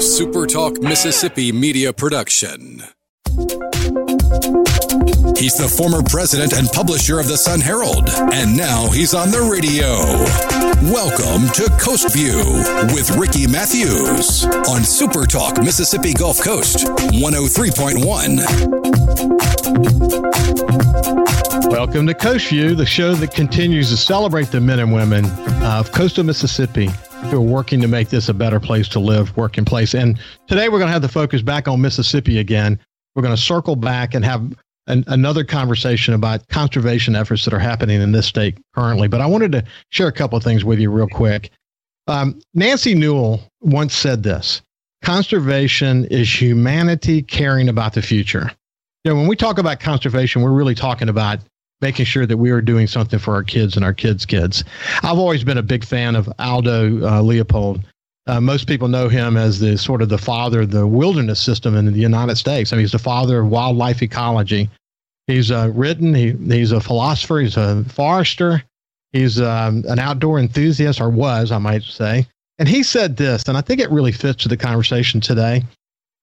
SuperTalk Mississippi media production. He's the former president and publisher of the Sun Herald, and now he's on the radio. Welcome to Coast View with Ricky Matthews on SuperTalk Mississippi Gulf Coast 103.1. Welcome to Coast View, the show that continues to celebrate the men and women of coastal Mississippi who are working to make this a better place to live, work, and place. And today we're going to have the focus back on Mississippi again. We're going to circle back and have an, another conversation about conservation efforts that are happening in this state currently. But I wanted to share a couple of things with you real quick. Um, Nancy Newhall once said this conservation is humanity caring about the future. You know, when we talk about conservation, we're really talking about making sure that we are doing something for our kids and our kids' kids. I've always been a big fan of Aldo uh, Leopold. Uh, most people know him as the sort of the father of the wilderness system in the United States. I mean, he's the father of wildlife ecology. He's uh, written, he, he's a philosopher, he's a forester, he's um, an outdoor enthusiast, or was, I might say. And he said this, and I think it really fits to the conversation today.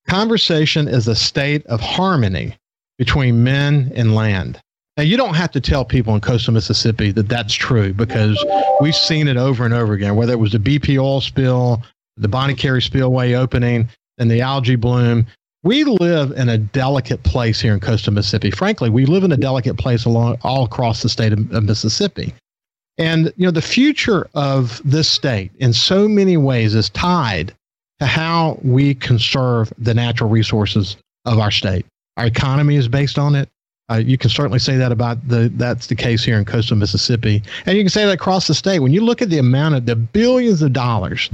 Conversation is a state of harmony between men and land. Now, you don't have to tell people in coastal Mississippi that that's true because we've seen it over and over again, whether it was the BP oil spill, the Bonnet Carré spillway opening, and the algae bloom. We live in a delicate place here in coastal Mississippi. Frankly, we live in a delicate place along all across the state of, of Mississippi. And you know, the future of this state in so many ways is tied to how we conserve the natural resources of our state. Our economy is based on it. Uh, you can certainly say that about the that's the case here in coastal Mississippi, and you can say that across the state. When you look at the amount of the billions of dollars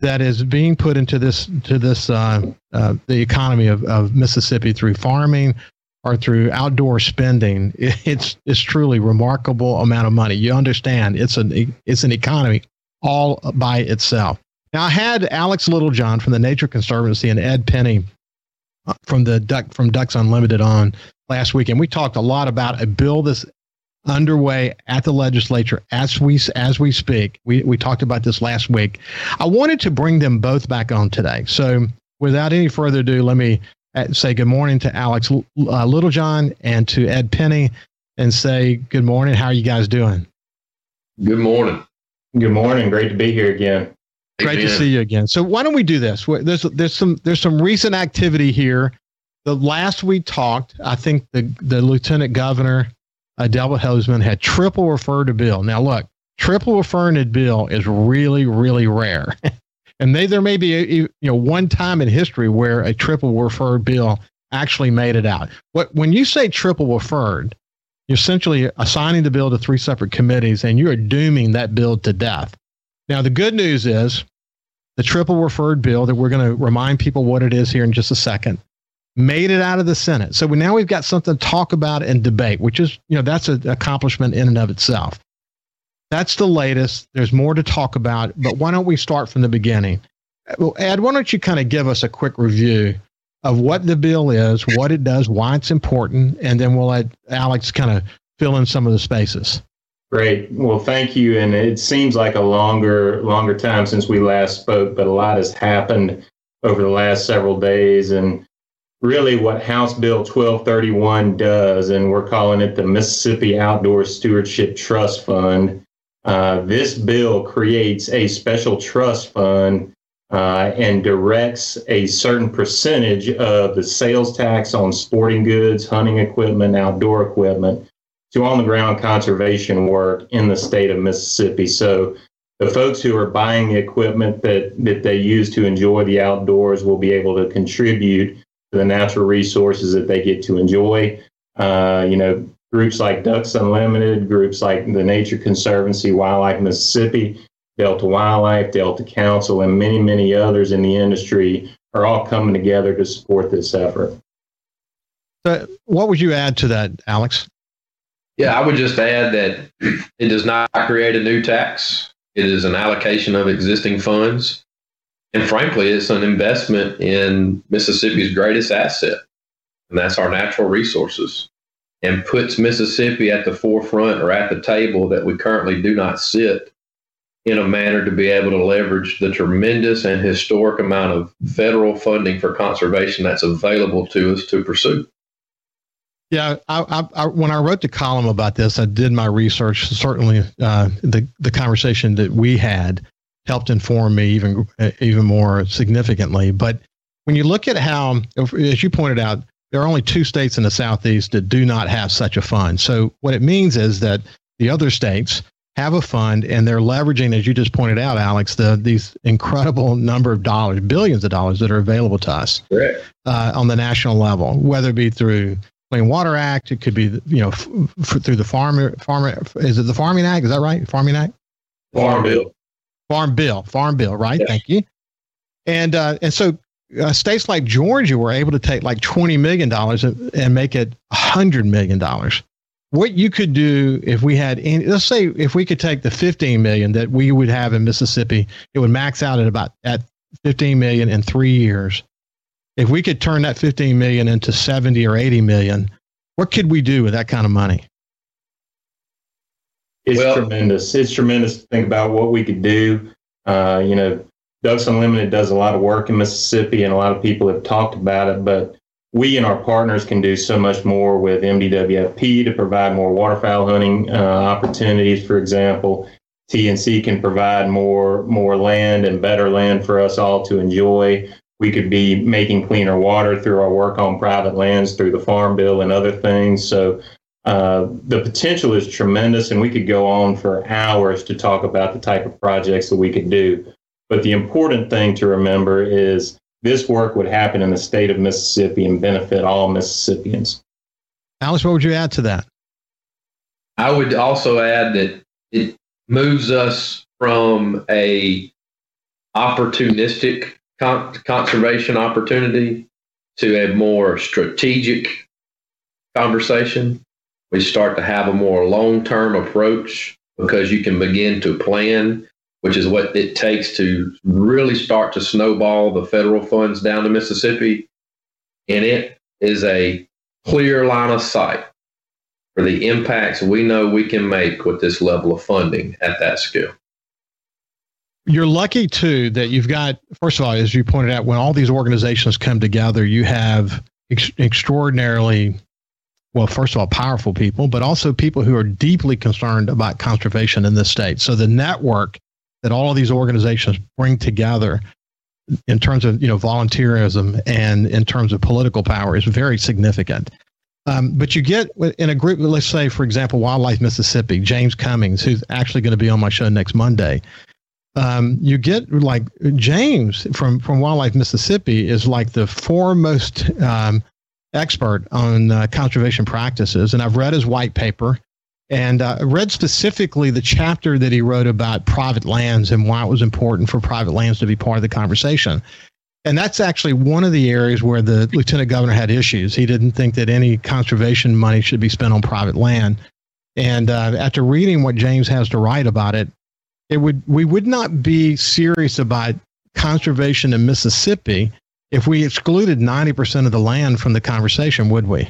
that is being put into this to this uh, uh, the economy of, of Mississippi through farming or through outdoor spending, it's it's truly remarkable amount of money. You understand? It's an it's an economy all by itself. Now I had Alex Littlejohn from the Nature Conservancy and Ed Penny uh, from the Duck from Ducks Unlimited on last week, and we talked a lot about a bill that's underway at the legislature as we as we speak. We we talked about this last week. I wanted to bring them both back on today. So without any further ado, let me uh, say good morning to Alex uh, Littlejohn and to Ed Penny, and say good morning. How are you guys doing? Good morning. Good morning. Great to be here again. Great Amen. to see you again. So why don't we do this? There's there's some there's some recent activity here the last we talked, I think the, the lieutenant governor, uh, Delbert Hosemann, had triple referred a bill. Now, look, triple referring a bill is really, really rare. and they, there may be a, you know one time in history where a triple referred bill actually made it out. What when you say triple referred, you're essentially assigning the bill to three separate committees, and you are dooming that bill to death. Now, the good news is the triple referred bill that we're going to remind people what it is here in just a second made it out of the Senate. So we, now we've got something to talk about and debate, which is, you know, that's an accomplishment in and of itself. That's the latest. There's more to talk about, but why don't we start from the beginning? Well, Ed, why don't you kind of give us a quick review of what the bill is, what it does, why it's important, and then we'll let Alex kind of fill in some of the spaces. Great. Well, thank you. And it seems like a longer, longer time since we last spoke, but a lot has happened over the last several days. And really what House Bill 1231 does, and we're calling it the Mississippi Outdoor Stewardship Trust Fund. Uh, this bill creates a special trust fund uh, and directs a certain percentage of the sales tax on sporting goods, hunting equipment, outdoor equipment to on the ground conservation work in the state of Mississippi. So the folks who are buying the equipment that, that they use to enjoy the outdoors will be able to contribute the natural resources that they get to enjoy. Uh, you know, groups like Ducks Unlimited, groups like the Nature Conservancy, Wildlife Mississippi, Delta Wildlife, Delta Council, and many, many others in the industry are all coming together to support this effort. So, what would you add to that, Alex? Yeah, I would just add that it does not create a new tax. It is an allocation of existing funds. And frankly, it's an investment in Mississippi's greatest asset, and that's our natural resources, and puts Mississippi at the forefront or at the table that we currently do not sit in a manner to be able to leverage the tremendous and historic amount of federal funding for conservation that's available to us to pursue. Yeah, I, I, I, when I wrote the column about this, I did my research. Certainly, uh, the the conversation that we had helped inform me even even more significantly. But when you look at how, as you pointed out, there are only two states in the southeast that do not have such a fund. So what it means is that the other states have a fund and they're leveraging, as you just pointed out, Alex, the these incredible number of dollars, billions of dollars that are available to us uh, on the national level, whether it be through Clean Water Act, it could be you know f- f- through the farmer farmer is it the Farming Act? Is that right? Farming Act. Farm Bill. Farm Bill. Farm Bill. Right. Yes. Thank you. And uh, and so uh, states like Georgia were able to take like twenty million dollars and, make it hundred million dollars what you could do if we had any, let's say if we could take the 15 million that we would have in Mississippi, it would max out at about at 15 million in three years. If we could turn that 15 million into 70 or 80 million, what could we do with that kind of money? It's well, tremendous. It's tremendous to think about what we could do. Uh, you know, Ducks Unlimited does a lot of work in Mississippi, and a lot of people have talked about it. But we and our partners can do so much more with MDWFP to provide more waterfowl hunting uh, opportunities, for example. TNC can provide more more land and better land for us all to enjoy. We could be making cleaner water through our work on private lands, through the Farm Bill and other things. So uh, the potential is tremendous, and we could go on for hours to talk about the type of projects that we could do. But the important thing to remember is this work would happen in the state of Mississippi and benefit all Mississippians. Alex, what would you add to that? I would also add that it moves us from a opportunistic con- conservation opportunity to a more strategic conversation. We start to have a more long term approach because you can begin to plan which is what it takes to really start to snowball the federal funds down to Mississippi. And it is a clear line of sight for the impacts we know we can make with this level of funding at that scale. You're lucky too that you've got, first of all, as you pointed out, when all these organizations come together, you have ex- extraordinarily well, first of all, powerful people, but also people who are deeply concerned about conservation in this state. So the network that all of these organizations bring together in terms of you know volunteerism and in terms of political power is very significant. Um, but you get in a group, let's say, for example, Wildlife Mississippi, James Cummings, who's actually going to be on my show next Monday. Um, you get like James from from Wildlife Mississippi is like the foremost um, expert on uh, conservation practices, and I've read his white paper and uh, read specifically the chapter that he wrote about private lands and why it was important for private lands to be part of the conversation. And that's actually one of the areas where the lieutenant governor had issues. He didn't think that any conservation money should be spent on private land. And uh, after reading what James has to write about it, it would we would not be serious about conservation in Mississippi if we excluded 90% of the land from the conversation, would we?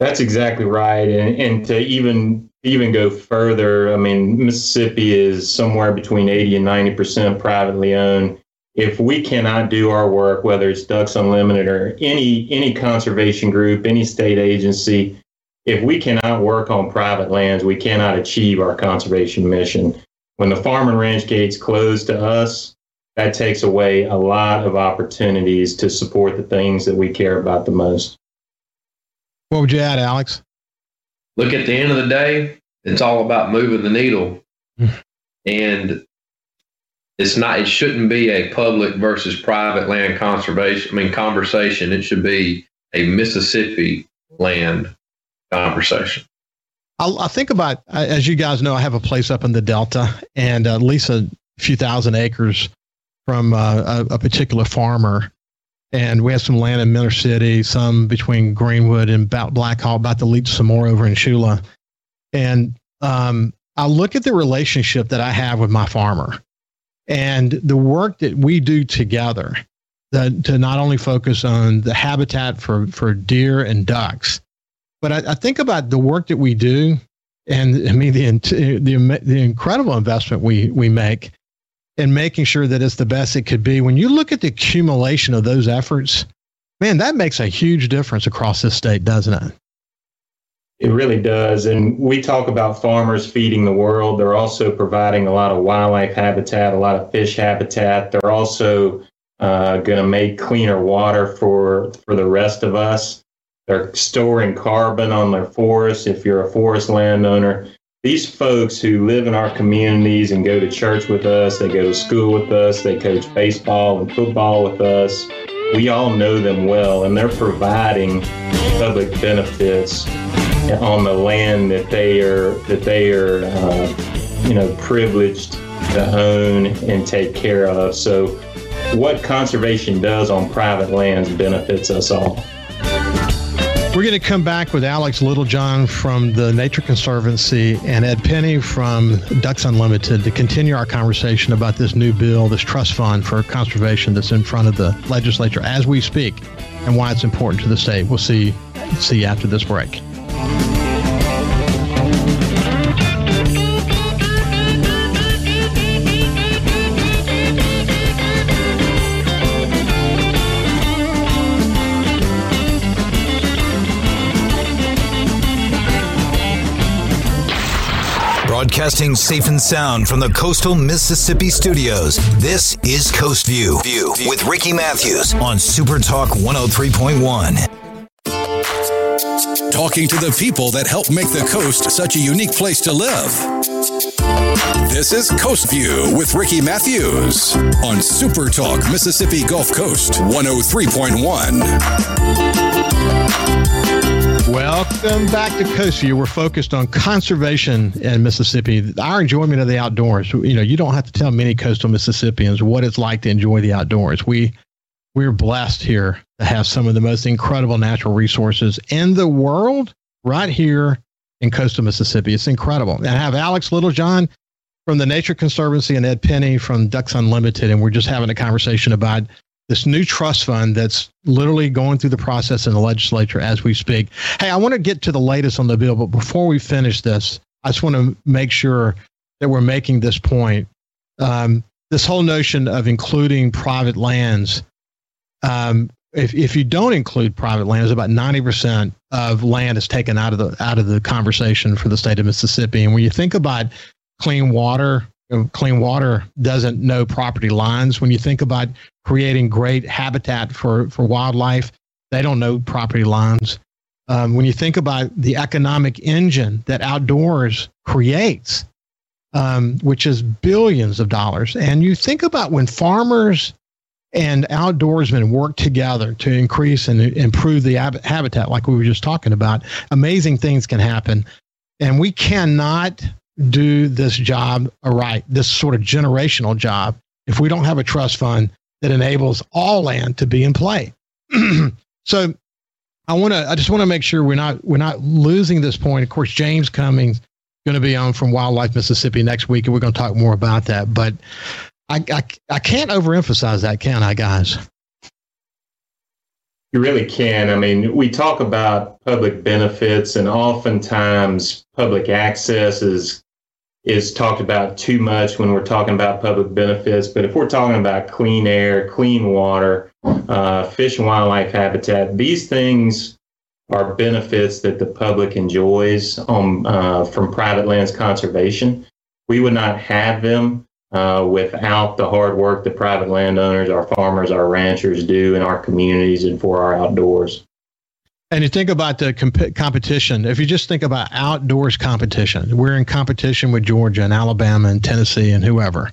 That's exactly right. And, and to even even go further, I mean, Mississippi is somewhere between 80 and 90 percent privately owned. If we cannot do our work, whether it's Ducks Unlimited or any any conservation group, any state agency, if we cannot work on private lands, we cannot achieve our conservation mission. When the farm and ranch gates close to us, that takes away a lot of opportunities to support the things that we care about the most. What would you add, Alex? Look, at the end of the day, it's all about moving the needle. Hmm. and it's not, it shouldn't be a public versus private land conservation, I mean, conversation. It should be a Mississippi land conversation. I, I think about, as you guys know, I have a place up in the Delta and uh, at least a few thousand acres from uh, a, a particular farmer and we have some land in Minter City, some between Greenwood and Black Hawk, about to lead some more over in Tchula. And um, I look at the relationship that I have with my farmer and the work that we do together to not only focus on the habitat for, for deer and ducks, but I, I think about the work that we do and I mean the the the incredible investment we we make in making sure that it's the best it could be. When you look at the accumulation of those efforts, man, that makes a huge difference across this state, doesn't it? It really does. And we talk about farmers feeding the world. They're also providing a lot of wildlife habitat, a lot of fish habitat. They're also uh, going to make cleaner water for, for the rest of us. They're storing carbon on their forests. If you're a forest landowner, these folks who live in our communities and go to church with us, they go to school with us, they coach baseball and football with us. We all know them well, and they're providing public benefits on the land that they are that they are uh, you know privileged to own and take care of. So, what conservation does on private lands benefits us all. We're going to come back with Alex Littlejohn from the Nature Conservancy and Ed Penny from Ducks Unlimited to continue our conversation about this new bill, this trust fund for conservation that's in front of the legislature as we speak, and why it's important to the state. We'll see see you after this break. Broadcasting safe and sound from the coastal Mississippi studios. This is Coast View, with Ricky Matthews on Super Talk 103.1. Talking to the people that help make the coast such a unique place to live. This is Coast View with Ricky Matthews on Super Talk Mississippi Gulf Coast 103.1. Welcome back to Coast View. We're focused on conservation in Mississippi, our enjoyment of the outdoors. You know, you don't have to tell many coastal Mississippians what it's like to enjoy the outdoors. We we're blessed here to have some of the most incredible natural resources in the world right here in coastal Mississippi. It's incredible. And I have Alex Littlejohn from the Nature Conservancy and Ed Penny from Ducks Unlimited, and we're just having a conversation about this new trust fund that's literally going through the process in the legislature as we speak. Hey, I want to get to the latest on the bill, but before we finish this, I just want to make sure that we're making this point. Um, this whole notion of including private lands, um, if, if you don't include private lands, about 90% of land is taken out of the out of the conversation for the state of Mississippi. And when you think about clean water, clean water doesn't know property lines. When you think about creating great habitat for, for wildlife, they don't know property lines. Um, when you think about the economic engine that outdoors creates, um, which is billions of dollars, and you think about when farmers and outdoorsmen work together to increase and improve the hab- habitat, like we were just talking about, amazing things can happen. And we cannot do this job right, this sort of generational job, if we don't have a trust fund that enables all land to be in play. so I want to, I just want to make sure we're not, we're not losing this point. Of course, James Cummings going to be on from Wildlife Mississippi next week, and we're going to talk more about that. But I, I, I can't overemphasize that, can I, guys? You really can. I mean, we talk about public benefits, and oftentimes public access is is talked about too much when we're talking about public benefits. But if we're talking about clean air, clean water, uh, fish and wildlife habitat, these things are benefits that the public enjoys on, uh, from private lands conservation. We would not have them uh, without the hard work that private landowners, our farmers, our ranchers do in our communities and for our outdoors. And you think about the comp- competition. If you just think about outdoors competition, we're in competition with Georgia and Alabama and Tennessee and whoever.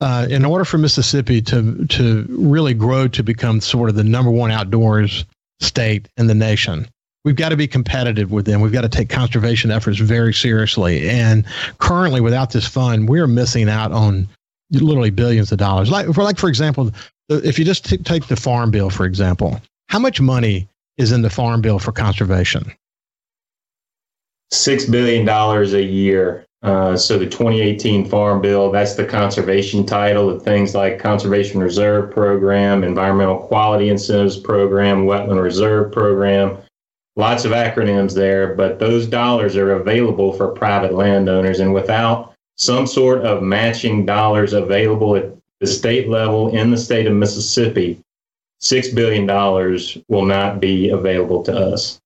Uh, in order for Mississippi to to really grow to become sort of the number one outdoors state in the nation, we've got to be competitive with them. We've got to take conservation efforts very seriously. And currently, without this fund, we're missing out on literally billions of dollars. Like for like for example, if you just t- take the farm bill for example, how much money is in the Farm Bill for conservation? Six billion dollars a year. Uh, so the 2018 Farm Bill, that's the conservation title of things like Conservation Reserve Program, Environmental Quality Incentives Program, Wetland Reserve Program. lots of acronyms there, but those dollars are available for private landowners. And without some sort of matching dollars available at the state level in the state of Mississippi, $6 billion will not be available to us.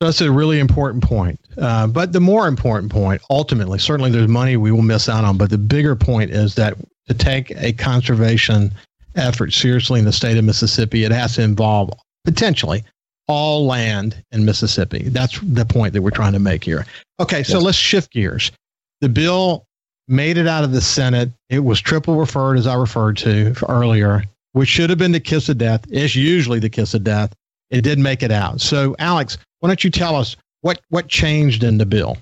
That's a really important point. Uh, but the more important point, ultimately, certainly there's money we will miss out on, but the bigger point is that to take a conservation effort seriously in the state of Mississippi, it has to involve potentially all land in Mississippi. That's the point that we're trying to make here. Okay, so yes. let's shift gears. The bill made it out of the Senate. It was triple referred, as I referred to earlier, which should have been the kiss of death. It's usually the kiss of death. It did make it out. So, Alex, why don't you tell us what, what changed in the bill?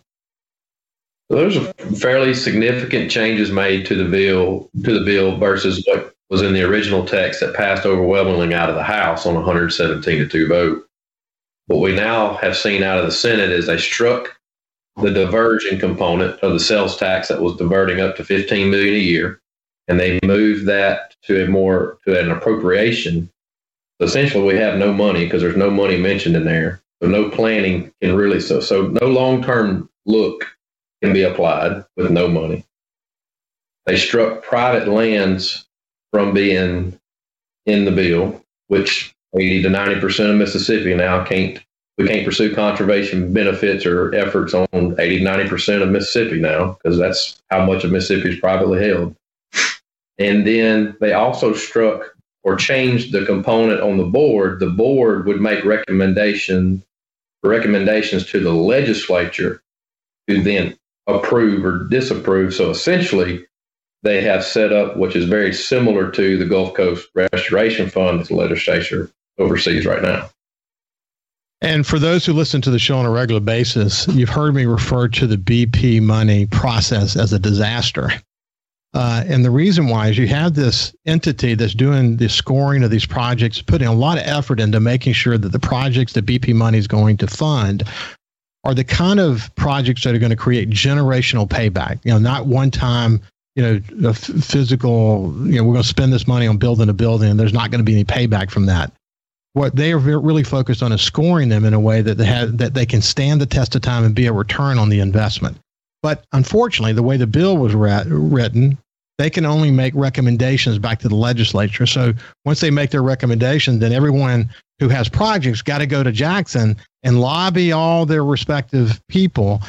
There's a fairly significant changes made to the bill to the bill versus what was in the original text that passed overwhelmingly out of the House on 117 to 2 vote. What we now have seen out of the Senate is they struck the diversion component of the sales tax that was diverting up to 15 million a year, and they move that to a more to an appropriation. So essentially, we have no money because there's no money mentioned in there. So no planning can really so so no long term look can be applied with no money. They struck private lands from being in the bill, which 80 to 90 percent of Mississippi now can't we can't pursue conservation benefits or efforts on 80 90 percent of Mississippi now because that's how much of Mississippi is privately held. And then they also struck or changed the component on the board. The board would make recommendation recommendations to the legislature to then approve or disapprove. So essentially, they have set up, which is very similar to the Gulf Coast Restoration Fund that the legislature oversees right now. And for those who listen to the show on a regular basis, you've heard me refer to the BP money process as a disaster. Uh, and the reason why is you have this entity that's doing the scoring of these projects, putting a lot of effort into making sure that the projects that BP money is going to fund are the kind of projects that are going to create generational payback. You know, not one time you know, physical, you know, we're going to spend this money on building a building and there's not going to be any payback from that. What they are really focused on is scoring them in a way that they have, that they can stand the test of time and be a return on the investment. But unfortunately, the way the bill was written, they can only make recommendations back to the legislature. So once they make their recommendations, then everyone who has projects got to go to Jackson and lobby all their respective people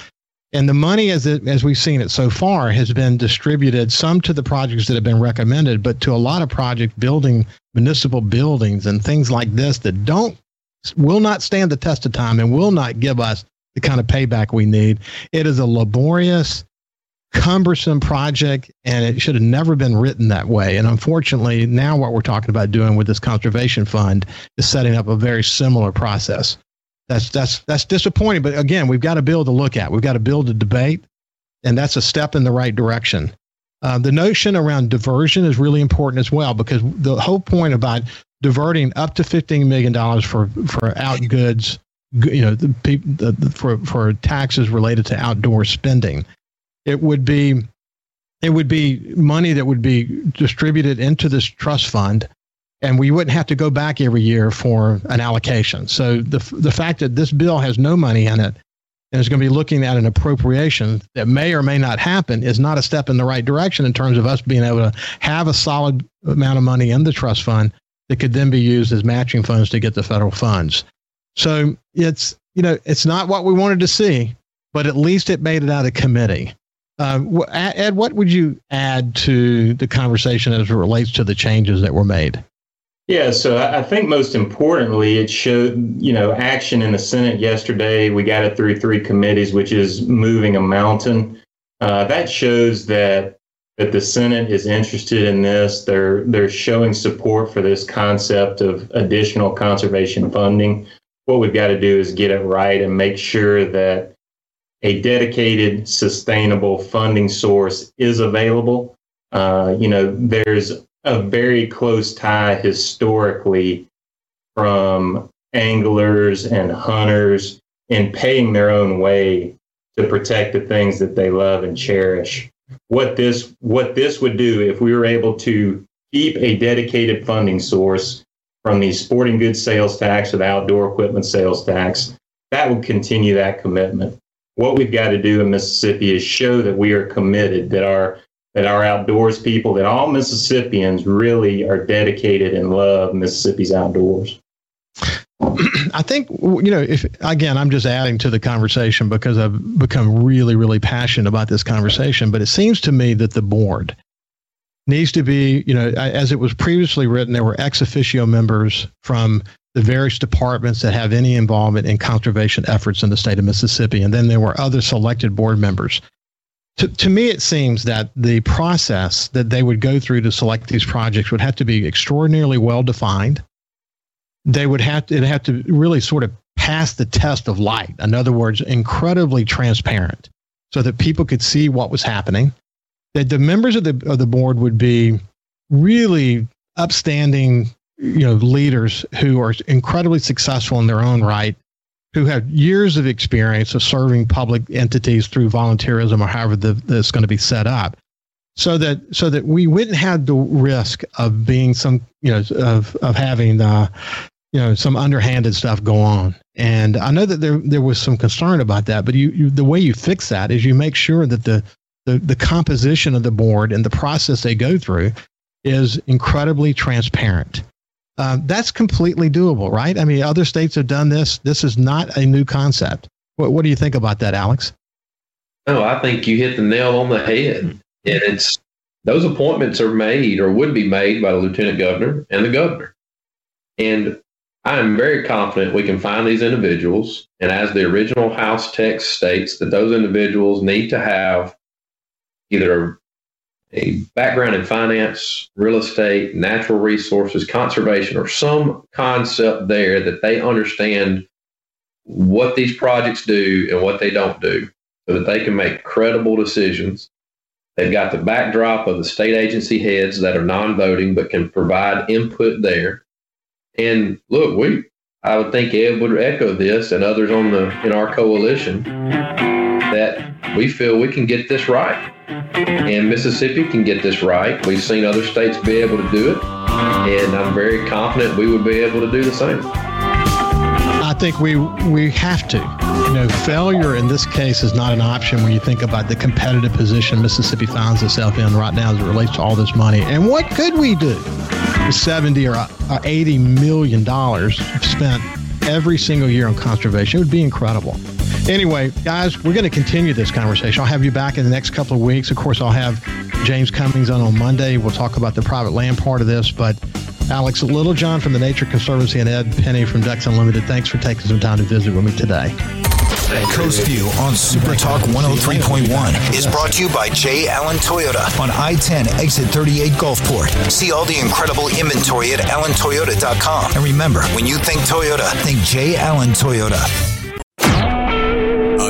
and the money, as it, as we've seen it so far, has been distributed some to the projects that have been recommended, but to a lot of project building municipal buildings and things like this that don't will not stand the test of time and will not give us the kind of payback we need. It is a laborious, cumbersome project, and it should have never been written that way. And unfortunately, now what we're talking about doing with this conservation fund is setting up a very similar process that's that's that's disappointing. But again, we've got a bill to look at. We've got to build a debate, and that's a step in the right direction. Uh, the notion around diversion is really important as well because the whole point about diverting up to fifteen million dollars for for out goods, you know, the, the, the, for for taxes related to outdoor spending, it would be it would be money that would be distributed into this trust fund and we wouldn't have to go back every year for an allocation. So the the fact that this bill has no money in it and is going to be looking at an appropriation that may or may not happen is not a step in the right direction in terms of us being able to have a solid amount of money in the trust fund that could then be used as matching funds to get the federal funds. So it's you know it's not what we wanted to see, but at least it made it out of committee. Uh, Ed, what would you add to the conversation as it relates to the changes that were made? Yeah, so I think most importantly, it showed, you know, action in the Senate yesterday. We got it through three committees, which is moving a mountain. Uh, that shows that that the Senate is interested in this. They're they're showing support for this concept of additional conservation funding. What we've got to do is get it right and make sure that a dedicated, sustainable funding source is available. Uh, you know, there's a very close tie historically from anglers and hunters in paying their own way to protect the things that they love and cherish. What this what this would do if we were able to keep a dedicated funding source from the sporting goods sales tax or the outdoor equipment sales tax that would continue that commitment. What we've got to do in Mississippi is show that we are committed, that our that our outdoors people, that all Mississippians really are dedicated and love Mississippi's outdoors. I think you know if again I'm just adding to the conversation because I've become really really passionate about this conversation but it seems to me that the board needs to be you know as it was previously written there were ex officio members from the various departments that have any involvement in conservation efforts in the state of Mississippi and then there were other selected board members to, to me it seems that the process that they would go through to select these projects would have to be extraordinarily well defined they would have to, have to really sort of pass the test of light. In other words, incredibly transparent so that people could see what was happening. That the members of the, of the board would be really upstanding, you know, leaders who are incredibly successful in their own right, who have years of experience of serving public entities through volunteerism or however the, that's going to be set up. So that so that we wouldn't have the risk of being some you know of of having uh, you know some underhanded stuff go on. And i know that there there was some concern about that but you, you the way you fix that is you make sure that the, the the composition of the board and the process they go through is incredibly transparent. Um, that's completely doable right? I mean other states have done this. This is not a new concept. What, what do you think about that alex? No i think you hit the nail on the head. And it's those appointments are made or would be made by the lieutenant governor and the governor. And I am very confident we can find these individuals. And as the original House text states, that those individuals need to have either a background in finance, real estate, natural resources, conservation, or some concept there that they understand what these projects do and what they don't do so that they can make credible decisions. They've got the backdrop of the state agency heads that are non voting but can provide input there. And look, we I would think Ed would echo this and others on the in our coalition that we feel we can get this right. And Mississippi can get this right. We've seen other states be able to do it. And I'm very confident we would be able to do the same. I think we we have to. You know, failure in this case is not an option when you think about the competitive position Mississippi finds itself in right now as it relates to all this money. And what could we do? 70 or 80 million dollars spent every single year on conservation. It would be incredible. Anyway, guys, we're going to continue this conversation. I'll have you back in the next couple of weeks. Of course, I'll have James Cummings on on Monday. We'll talk about the private land part of this, but Alex Littlejohn from the Nature Conservancy and Ed Penny from Ducks Unlimited, thanks for taking some time to visit with me today. Coast View on Super Talk 103.1 is brought to you by J. Allen Toyota on I 10 exit 38 Gulfport. See all the incredible inventory at allentoyota.com. And remember, when you think Toyota, think J. Allen Toyota.